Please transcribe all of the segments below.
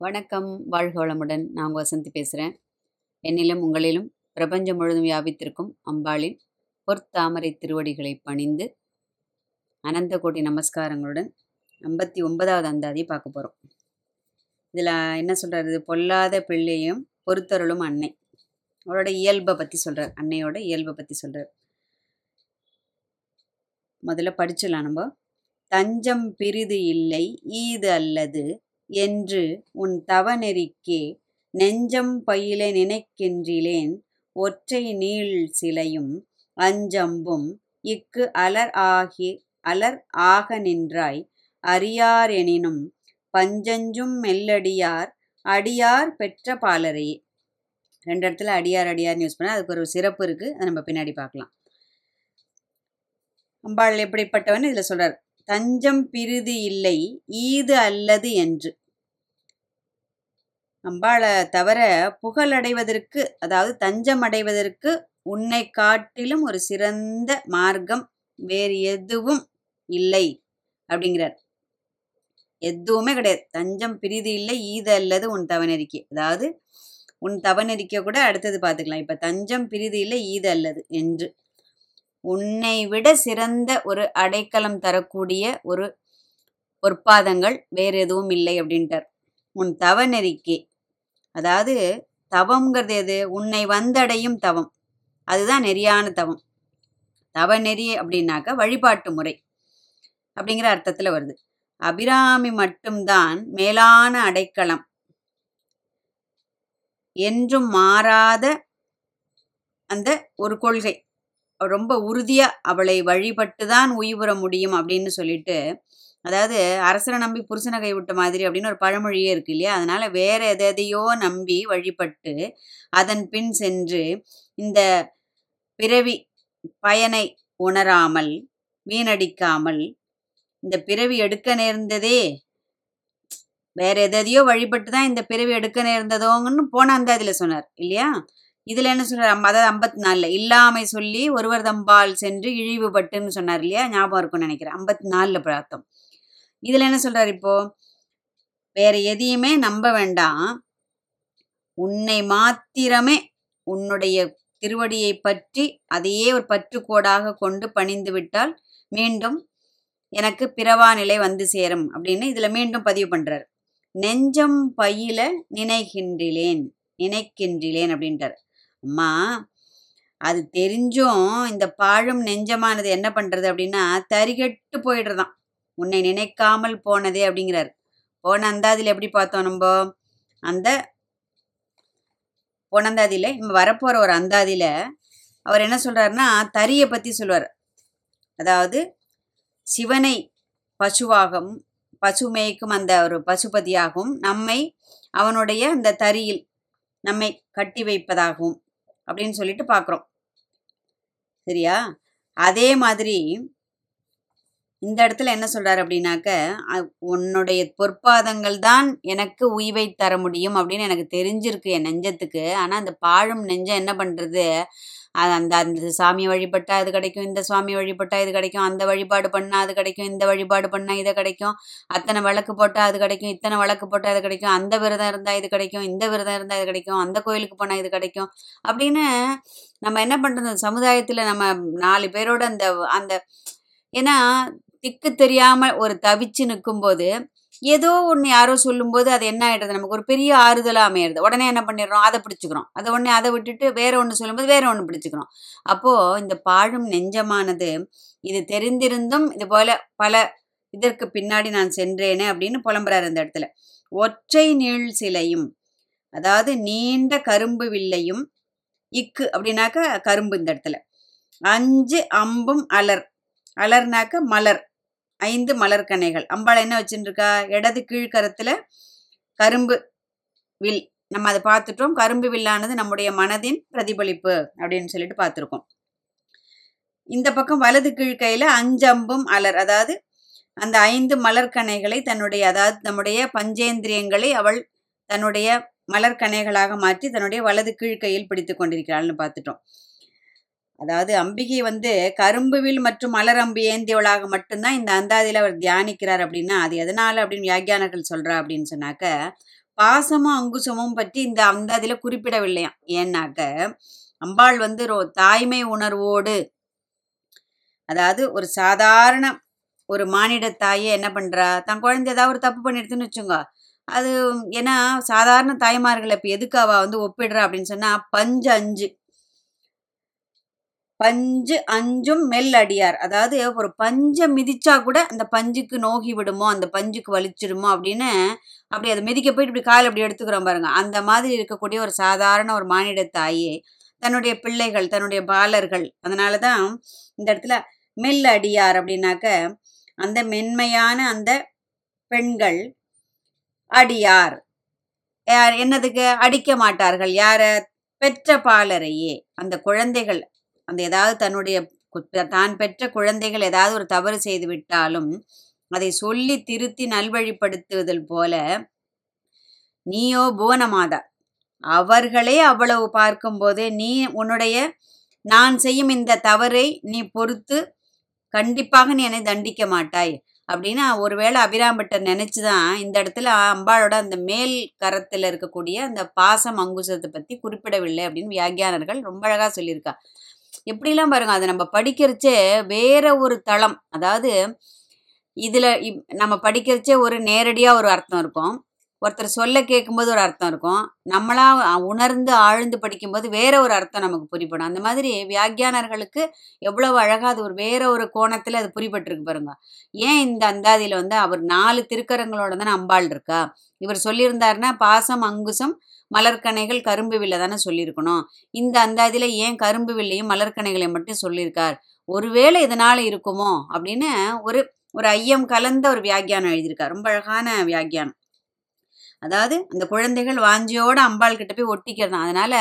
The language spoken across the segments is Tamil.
வணக்கம் வாழ்க வளமுடன் நான் வசந்தி பேசுகிறேன். என்னிலும் உங்களிலும் பிரபஞ்சம் முழுதும் வியாபித்திருக்கும் அம்பாளின் பொற்தாமரை திருவடிகளை பணிந்து அனந்த கோடி நமஸ்காரங்களுடன் ஐம்பத்தி ஒன்பதாவது அந்தாதி பார்க்க போகிறோம். இதில் என்ன சொல்கிறாரு? பொல்லாத பிள்ளையும் பொறுத்தருளும் அன்னை. அவரோட இயல்பை பற்றி சொல்கிறார். அன்னையோட இயல்பை பற்றி சொல்கிறார். முதல்ல படிச்சிடலாம் நம்ம. தஞ்சம் பிரிது இல்லை ஈது அல்லது என்று உன் தவநெறிக்கே நெஞ்சம் பயில நினைக்கின்றிலேன் ஒற்றை நீள் சிலையும் அஞ்சம்பும் இக்கு அலர் ஆகி அலர் ஆக நின்றாய். அறியாரெனினும் பஞ்சஞ்சும் மெல்லடியார் அடியார் பெற்ற பாலரையே ரெண்டு இடத்துல அடியார் அடியார்னு யூஸ் பண்ணால் அதுக்கு ஒரு சிறப்பு இருக்குது அதை நம்ம பின்னாடி பார்க்கலாம். அம்பாள் எப்படிப்பட்டவன் இதில் சொல்கிறார் தஞ்சம் பிரிது இல்லை ஈது அல்லது என்று. அம்பாளை தவிர புகழடைவதற்கு அதாவது தஞ்சம் அடைவதற்கு உன்னை காட்டிலும் ஒரு சிறந்த மார்க்கம் வேறு எதுவும் இல்லை அப்படிங்கிறார். எதுவுமே கிடையாது. தஞ்சம் பிரிது இல்லை ஈது அல்லது உன் தவநெறிக்கை. அதாவது உன் தவநெறிக்கை கூட அடுத்தது பார்த்துக்கலாம். இப்போ தஞ்சம் பிரிது இல்லை ஈது அல்லது என்று. உன்னை விட சிறந்த ஒரு அடைக்கலம் தரக்கூடிய ஒரு பொற்பாதங்கள் வேறு எதுவும் இல்லை அப்படின்ட்டார். உன் தவ நெறிக்கு அதாவது தவம்ங்கிறது எது? உன்னை வந்தடையும் தவம். அதுதான் நெறியான தவம். தவநெறி அப்படின்னாக்கா வழிபாட்டு முறை அப்படிங்கிற அர்த்தத்தில் வருது. அபிராமி மட்டும்தான் மேலான அடைக்கலம் என்றும் மாறாத அந்த ஒரு கொள்கை. ரொம்ப உறுதியாக அவளை வழிபட்டு தான் உயிர்புற முடியும் அப்படின்னு சொல்லிட்டு அதாவது அரசரை நம்பி புருஷனை கைவிட்ட மாதிரி அப்படின்னு ஒரு பழமொழியே இருக்கு இல்லையா? அதனால வேற எதையோ நம்பி வழிபட்டு அதன் பின் சென்று இந்த பிறவி பயனை உணராமல் வீணடிக்காமல் இந்த பிறவி எடுக்க நேர்ந்ததே வேற எதையோ வழிபட்டு தான் இந்த பிறவி எடுக்க நேர்ந்ததோங்கன்னு போன அந்த அதில் சொன்னார் இல்லையா? இதுல என்ன சொல்றாரு அதாவது ஐம்பத்தி நாலுல இல்லாமை சொல்லி ஒருவர் தம்பால் சென்று இழிவுபட்டுன்னு சொன்னார் இல்லையா? ஞாபகம் இருக்கும்னு நினைக்கிறேன். ஐம்பத்தி நாலுல பிரார்த்தம் இதுல என்ன சொல்றாரு இப்போ? வேற எதையுமே நம்ப வேண்டாம். உன்னை மாத்திரமே உன்னுடைய திருவடியை பற்றி அதையே ஒரு பற்றுக்கோடாக கொண்டு பணிந்து விட்டால் மீண்டும் எனக்கு பிறவா நிலை வந்து சேரும் அப்படின்னு இதுல மீண்டும் பதிவு பண்றாரு. நெஞ்சம் பயில நினைக்கின்றிலேன் நினைக்கின்றிலேன் அப்படின்றார் அம்மா அது தெரிஞ்சும் இந்த பாழும் நெஞ்சமானது என்ன பண்றது அப்படின்னா தரிகட்டு போயிடுறதான் உன்னை நினைக்காமல் போனதே அப்படிங்கிறார். போன அந்தாதியில் எப்படி பார்த்தோம் நம்ம? அந்த போன அந்தாதியில் நம்ம வரப்போகிற ஒரு அந்தாதியில் அவர் என்ன சொல்கிறாருன்னா தரியை பற்றி சொல்லுவார். அதாவது சிவனை பசுவாகவும் பசு மேய்க்கும் அந்த ஒரு பசுபதியாகவும் நம்மை அவனுடைய அந்த தரியில் நம்மை கட்டி வைப்பதாகவும் அப்படின்னு சொல்லிட்டு பார்க்குறோம் சரியா? அதே மாதிரி இந்த இடத்துல என்ன சொல்றாரு அப்படின்னாக்க உன்னுடைய பொற்பாதங்கள் தான் எனக்கு உய்வை தர முடியும் அப்படின்னு எனக்கு தெரிஞ்சிருக்கு என் நெஞ்சத்துக்கு. ஆனால் அந்த பாழும் நெஞ்சம் என்ன பண்ணுறது அது அந்த அந்த சாமி வழிபட்டால் அது கிடைக்கும் இந்த சுவாமி வழிபட்டால் இது கிடைக்கும் அந்த வழிபாடு பண்ணால் அது கிடைக்கும் இந்த வழிபாடு பண்ணால் இது கிடைக்கும் அத்தனை விளக்கு போட்டால் அது கிடைக்கும் இத்தனை விளக்கு போட்டால் அது கிடைக்கும் அந்த விரதம் இருந்தால் இது கிடைக்கும் இந்த விரதம் இருந்தால் இது கிடைக்கும் அந்த கோயிலுக்கு போனால் இது கிடைக்கும் அப்படின்னு நம்ம என்ன பண்ணுறது சமுதாயத்தில் நம்ம நாலு பேரோட அந்த அந்த ஏன்னா திக்கு தெரியாமல் ஒரு தவிச்சு நிற்கும்போது ஏதோ ஒன்று யாரோ சொல்லும்போது அது என்ன ஆகிடுறது நமக்கு ஒரு பெரிய ஆறுதலாக அமையிறது. உடனே என்ன பண்ணிடுறோம்? அதை பிடிச்சிக்கிறோம். அதை உடனே அதை விட்டுட்டு வேற ஒன்று சொல்லும்போது வேற ஒன்று பிடிச்சிக்கிறோம். அப்போது இந்த பாழும் நெஞ்சமானது இது தெரிந்திருந்தும் இது போல பல இதற்கு பின்னாடி நான் சென்றேனே அப்படின்னு புலம்புறாரு இந்த இடத்துல. ஒற்றை நீள் சிலையும் அதாவது நீண்ட கரும்பு வில்லையும் இக்கு அப்படின்னாக்க கரும்பு இந்த இடத்துல. அஞ்சு அம்பும் அலர். அலர்னாக்க மலர். ஐந்து மலர்கனைகள் அம்பாள் என்ன வச்சுருக்கா இடது கீழ்கரத்தில் கரும்பு வில். நம்ம அதை பார்த்துட்டோம் கரும்பு வில்லானது நம்முடைய மனதின் பிரதிபலிப்பு அப்படின்னு சொல்லிட்டு பார்த்துருக்கோம் இந்த பக்கம் வலது கீழ்கையில் அஞ்சம்பும் அலர். அதாவது அந்த ஐந்து மலர்கனைகளை தன்னுடைய அதாவது நம்முடைய பஞ்சேந்திரியங்களை அவள் தன்னுடைய மலர்கனைகளாக மாற்றி தன்னுடைய வலது கீழ்கையில் பிடித்து கொண்டிருக்கிறாள்னு பார்த்துட்டோம் அதாவது அம்பிகை வந்து கரும்புவில் மற்றும் மலரம்பு ஏந்தியவளாக மட்டும்தான் இந்த அந்தாதியில் அவர் தியானிக்கிறார் அப்படின்னா அது எதனால் அப்படின்னு வியாக்கியானர்கள் சொல்கிறா அப்படின்னு சொன்னாக்க பாசமும் அங்குசமும் பற்றி இந்த அந்தாதியில் குறிப்பிடவில்லையாம் ஏன்னாக்க அம்பாள் வந்து ரோ தாய்மை உணர்வோடு அதாவது ஒரு சாதாரண ஒரு மானிட தாயே என்ன பண்ணுறா தன் குழந்தை ஏதாவது ஒரு தப்பு பண்ணிடுதுன்னு வச்சுங்க அது ஏன்னா சாதாரண தாய்மார்களை இப்போ எதுக்கு வந்து ஒப்பிடுறா அப்படின்னு சொன்னால் பஞ்சு அஞ்சு. பஞ்சு அஞ்சும் மெல்லடியார். அதாவது ஒரு பஞ்சை மிதிச்சா கூட அந்த பஞ்சுக்கு நோகி விடுமோ அந்த பஞ்சுக்கு வலிச்சிடுமோ அப்படின்னு அப்படி அதை மிதிக்க போயிட்டு இப்படி கால் அப்படி எடுத்துக்கிறோம் பாருங்க. அந்த மாதிரி இருக்கக்கூடிய ஒரு சாதாரண ஒரு மானிட தாயே தன்னுடைய பிள்ளைகள் தன்னுடைய பாலர்கள் அதனால தான் இந்த இடத்துல மெல் அடியார் அப்படின்னாக்க அந்த மென்மையான அந்த பெண்கள் அடியார். யார் என்னதுக்கு? அடிக்க மாட்டார்கள். யார? பெற்ற பாலரையே. அந்த குழந்தைகள் அந்த ஏதாவது தன்னுடைய தான் பெற்ற குழந்தைகள் ஏதாவது ஒரு தவறு செய்து விட்டாலும் அதை சொல்லி திருத்தி நல்வழிப்படுத்துவதில் போல நீயோ புவனமாதா. அவர்களே அவ்வளவு பார்க்கும்போது நீ உன்னுடைய நான் செய்யும் இந்த தவறை நீ பொறுத்து கண்டிப்பாக நீ என்னை தண்டிக்க மாட்டாய் அப்படின்னு ஒருவேளை அபிராம்பட்டர் நினைச்சுதான் இந்த இடத்துல அம்பாளோட அந்த மேல் கரத்துல இருக்கக்கூடிய அந்த பாசம் அங்குசத்தை பத்தி குறிப்பிடவில்லை அப்படின்னு வியாகியானர்கள் ரொம்ப அழகா சொல்லியிருக்கா. எப்படிலாம் பாருங்க அதை நம்ம படிக்கிறச்சே வேற ஒரு தளம். அதாவது இதில் இப்- நம்ம படிக்கிறச்சே ஒரு நேரடியாக ஒரு அர்த்தம் இருக்கும். ஒருத்தர் சொல்ல கேட்கும்போது ஒரு அர்த்தம் இருக்கும். நம்மளாக உணர்ந்து ஆழ்ந்து படிக்கும்போது வேற ஒரு அர்த்தம் நமக்கு புரிப்படும் அந்த மாதிரி வியாக்கியானர்களுக்கு எவ்வளவு அழகா அது ஒரு வேற ஒரு கோணத்தில் அது புரிபட்டிருக்கு பாருங்க. ஏன் இந்த அந்தாதியில் வந்து அவர் நாலு திருக்கரங்களோட தானே அம்பாள் இருக்கா? இவர் சொல்லியிருந்தாருன்னா பாசம் அங்குசம் மலர்கனைகள் கரும்பு வில்லை தானே சொல்லியிருக்கணும். இந்த அந்தாதியில் ஏன் கரும்பு வில்லையும் மலர்கனைகளையும் மட்டும் சொல்லியிருக்கார்? ஒருவேளை இதனால் இருக்குமோ? அப்படின்னு ஒரு ஒரு ஐயம் கலந்த ஒரு வியாக்கியானம் எழுதியிருக்கார். ரொம்ப அழகான வியாக்கியானம். அதாவது அந்த குழந்தைகள் வாஞ்சியோட அம்பாள் கிட்ட போய் ஒட்டிக்கிறதான் அதனால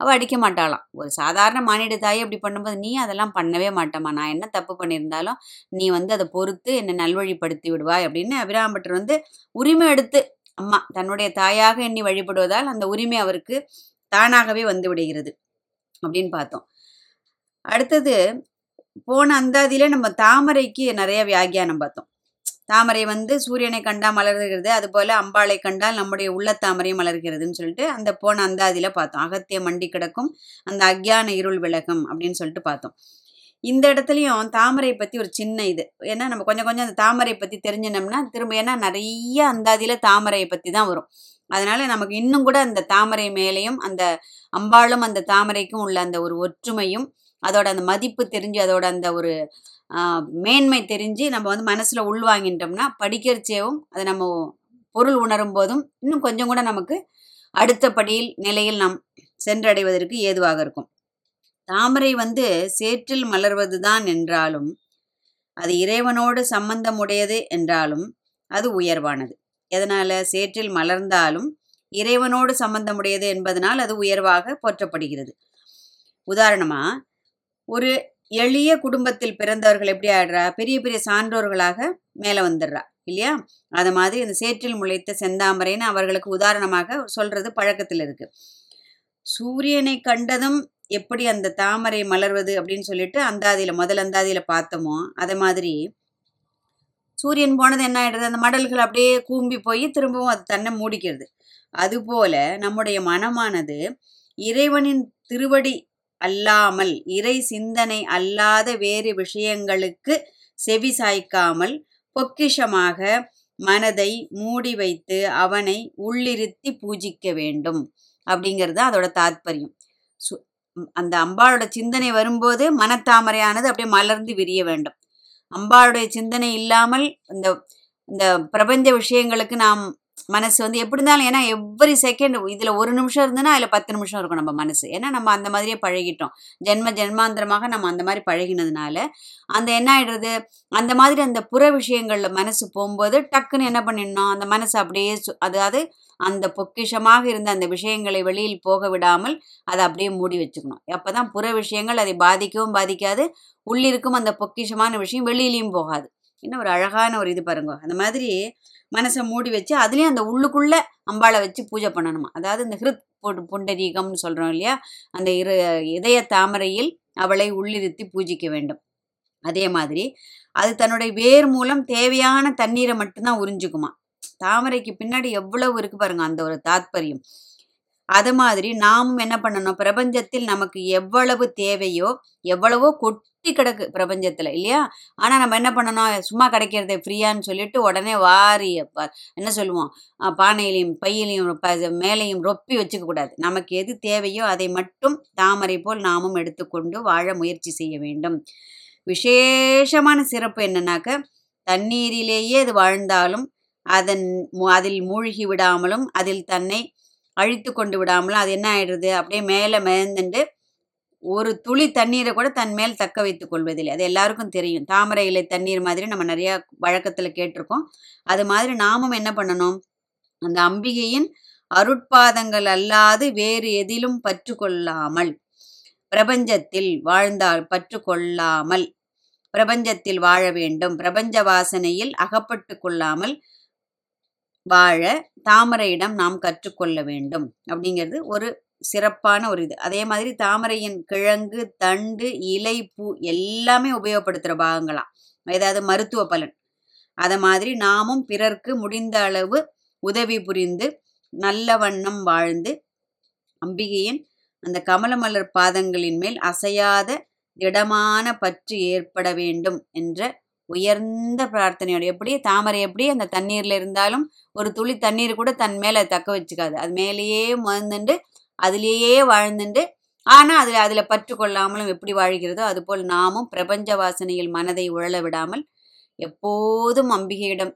அவ அடிக்க மாட்டாளாம். ஒரு சாதாரண மானிட தாய் அப்படி பண்ணும்போது நீ அதெல்லாம் பண்ணவே மாட்டேம்மா. நான் என்ன தப்பு பண்ணியிருந்தாலும் நீ வந்து அதை பொறுத்து என்னை நல்வழிப்படுத்தி விடுவாய் அப்படின்னு அபிராம்பட்டர் வந்து உரிமை எடுத்து அம்மா தன்னுடைய தாயாக எண்ணி வழிபடுவதால் அந்த உரிமை அவருக்கு தானாகவே வந்து விடுகிறது அப்படின்னு பார்த்தோம். அடுத்தது போன அந்தாதியில நம்ம தாமரைக்கு நிறைய வியாக்கியானம் பார்த்தோம். தாமரை வந்து சூரியனை கண்டா மலர்கிறது அதுபோல அம்பாளை கண்டால் நம்முடைய உள்ள தாமரை மலர்கிறதுன்னு சொல்லிட்டு அந்த போன அந்தாதியில் பார்த்தோம். அகத்திய மண்டி கிடக்கும் அந்த அக்ஞான இருள் விளக்கம் அப்படின்னு சொல்லிட்டு பார்த்தோம். இந்த இடத்துலையும் தாமரை பத்தி ஒரு சின்ன இது. ஏன்னா நம்ம கொஞ்சம் கொஞ்சம் அந்த தாமரை பத்தி தெரிஞ்சினோம்னா திரும்ப ஏன்னா நிறைய அந்தாதியில தாமரையை பத்தி தான் வரும். அதனால நமக்கு இன்னும் கூட அந்த தாமரை மேலேயும் அந்த அம்பாளும் அந்த தாமரைக்கும் உள்ள அந்த ஒரு ஒற்றுமையும் அதோட அந்த மதிப்பு தெரிஞ்சு அதோட அந்த ஒரு மேன்மை தெரிஞ்சு நம்ம வந்து மனசில் உள்வாங்கிட்டோம்னா படிக்கிறச்சேவும் அதை நம்ம பொருள் உணரும் போதும் இன்னும் கொஞ்சம் கூட நமக்கு அடுத்த படியில் நிலையில் நாம் சென்றடைவதற்கு ஏதுவாக இருக்கும். தாமரை வந்து சேற்றில் மலர்வதுதான் என்றாலும் அது இறைவனோடு சம்பந்தமுடையது என்றாலும் அது உயர்வானது. எதனால? சேற்றில் மலர்ந்தாலும் இறைவனோடு சம்பந்தமுடையது என்பதனால் அது உயர்வாக போற்றப்படுகிறது. உதாரணமாக ஒரு எளிய குடும்பத்தில் பிறந்தவர்கள் எப்படி ஆடுறா பெரிய பெரிய சான்றோர்களாக மேலே வந்துடுறா இல்லையா? அது மாதிரி இந்த சேற்றில் முளைத்த செந்தாமரைன்னு அவர்களுக்கு உதாரணமாக சொல்றது பழக்கத்தில் இருக்கு. சூரியனை கண்டதும் எப்படி அந்த தாமரை மலர்வது அப்படின்னு சொல்லிட்டு அந்தாதியில முதல் அந்தாதியில பார்த்தோமோ அதை மாதிரி சூரியன் போனது என்ன ஆயிடுறது அந்த மடல்கள் அப்படியே கூம்பி போய் திரும்பவும் அது தன்னை மூடிக்கிறது. அதுபோல நம்முடைய மனமானது இறைவனின் திருவடி அல்லாமல் இறை சிந்தனை அல்லாத வேறு விஷயங்களுக்கு செவி சாய்க்காமல் பொக்கிஷமாக மனதை மூடி வைத்து அவனை உள்ளிருத்தி பூஜிக்க வேண்டும். அப்படிங்கிறது தான் அதோட தாத்பரியம். சு- அந்த அம்பாளோட சிந்தனை வரும்போது மனத்தாமரையானது அப்படியே மலர்ந்து விரிய வேண்டும். அம்பாளுடைய சிந்தனை இல்லாமல் இந்த இந்த பிரபஞ்ச விஷயங்களுக்கு நாம் மனசு வந்து எப்படி இருந்தாலும் ஏன்னா எவ்ரி செகண்ட் இதில் ஒரு நிமிஷம் இருந்ததுன்னா அதில் பத்து நிமிஷம் இருக்கும் நம்ம மனசு. ஏன்னா நம்ம அந்த மாதிரியே பழகிட்டோம். ஜென்ம ஜென்மாந்திரமாக நம்ம அந்த மாதிரி பழகினதுனால அந்த என்ன ஆகிடுறது அந்த மாதிரி அந்த புற விஷயங்களில் மனசு போகும்போது டக்குன்னு என்ன பண்ணிடணும்? அந்த மனசு அப்படியே சு- அதாவது அந்த பொக்கிஷமாக இருந்த அந்த விஷயங்களை வெளியில் போக விடாமல் அதை அப்படியே மூடி வச்சுக்கணும். அப்பதான் புற விஷயங்கள் அதை பாதிக்கவும் பாதிக்காது. உள்ளிருக்கும் அந்த பொக்கிஷமான விஷயம் வெளியிலையும் போகாது. என்ன ஒரு அழகான ஒரு இது பாருங்க. அந்த மாதிரி மனசை மூடி வச்சு அதுலேயும் அந்த உள்ளுக்குள்ளே அம்பாளை வச்சு பூஜை பண்ணணுமா? அதாவது இந்த ஹிருத் புண்டு- புண்டரீகம்னு சொல்கிறோம் இல்லையா? அந்த இரு இதய தாமரையில் அவளை உள்ளிருத்தி பூஜிக்க வேண்டும். அதே மாதிரி அது தன்னுடைய வேர் மூலம் தேவையான தண்ணீரை மட்டும்தான் உறிஞ்சுக்குமா? தாமரைக்கு பின்னாடி எவ்வளவு இருக்கு பாருங்க அந்த ஒரு தாத்பரியம். அது மாதிரி நாமும் என்ன பண்ணணும்? பிரபஞ்சத்தில் நமக்கு எவ்வளவு தேவையோ எவ்வளவோ கொட்டி கிடக்கு பிரபஞ்சத்துல இல்லையா? ஆனா நம்ம என்ன பண்ணணும்? சும்மா கிடைக்கிறத ஃப்ரீயான்னு சொல்லிட்டு உடனே வாரி என்ன சொல்லுவோம்? பானையிலையும் பையிலையும் மேலையும் ரொப்பி வச்சுக்க கூடாது. நமக்கு எது தேவையோ அதை மட்டும் தாமரை போல் நாமும் எடுத்துக்கொண்டு வாழ முயற்சி செய்ய வேண்டும். விசேஷமான சிறப்பு என்னன்னாக்க தண்ணீரிலேயே அது வாழ்ந்தாலும் அதன் அதில் மூழ்கி விடாமலும் அதில் தன்னை அழித்து கொண்டு விடாமலும் அது என்ன ஆயிடுறது அப்படியே மேலே மேந்துண்டு ஒரு துளி தண்ணீரை கூட தன் மேல் தக்க வைத்துக் கொள்வதில்லை. அது எல்லாருக்கும் தெரியும். தாமரை இலை தண்ணீர் மாதிரி நம்ம நிறைய வழக்கத்துல கேட்டிருக்கோம். அது மாதிரி நாமும் என்ன பண்ணணும்? அந்த அம்பிகையின் அருட்பாதங்கள் அல்லாது வேறு எதிலும் பற்று கொள்ளாமல் பிரபஞ்சத்தில் வாழ்ந்தால் பற்று கொள்ளாமல் பிரபஞ்சத்தில் வாழ வேண்டும். பிரபஞ்ச வாசனையில் அகப்பட்டு கொள்ளாமல் வாழ தாமரையிடம் நாம் கற்றுக்கொள்ள வேண்டும். அப்படிங்கிறது ஒரு சிறப்பான ஒரு இது. அதே மாதிரி தாமரையின் கிழங்கு தண்டு இலை பூ எல்லாமே உபயோகப்படுத்துகிற பாகங்களாம். ஏதாவது மருத்துவ பலன். அதை மாதிரி நாமும் பிறர்க்கு முடிந்த அளவு உதவி புரிந்து நல்ல வண்ணம் வாழ்ந்து அம்பிகையின் அந்த கமலமலர் பாதங்களின் மேல் அசையாத திடமான பற்று ஏற்பட வேண்டும் என்ற உயர்ந்த பிரார்த்தனையோட எப்படி தாமரை எப்படி அந்த தண்ணீர்ல இருந்தாலும் ஒரு துளி தண்ணீர் கூட தன் மேல தக்க வச்சுக்காது. அது மேலேயே மறந்துண்டு அதிலேயே வாழ்ந்துண்டு. ஆனா அதுல அதுல பற்று கொள்ளாமலும் எப்படி வாழ்கிறதோ அதுபோல் நாமும் பிரபஞ்ச வாசனையில் மனதை உழல விடாமல் எப்போதும் அம்பிகையிடம்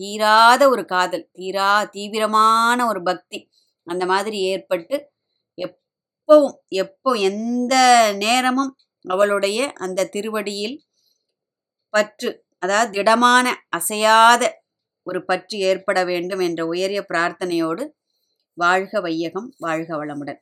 தீராத ஒரு காதல் தீரா தீவிரமான ஒரு பக்தி அந்த மாதிரி ஏற்பட்டு எப்பவும் எப்போ எந்த நேரமும் அவளுடைய அந்த திருவடியில் பற்று அதாவது திடமான அசையாத ஒரு பற்று ஏற்பட வேண்டும் என்ற உயரிய பிரார்த்தனையோடு வாழ்க வையகம் வாழ்க வளமுடன்.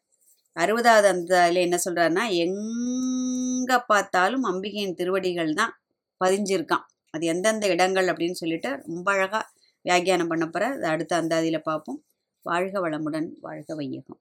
அறுபதாவது அந்த என்ன சொல்றாருன்னா எங்க பார்த்தாலும் அம்பிகையின் திருவடிகள் தான் பதிஞ்சிருக்கான் அது எந்தெந்த இடங்கள்? அப்படின்னு சொல்லிட்டு ரொம்ப அழகா வியாக்கியானம் பண்ண போற அடுத்த அந்தாதியில பார்ப்போம். வாழ்க வளமுடன் வாழ்க வையகம்.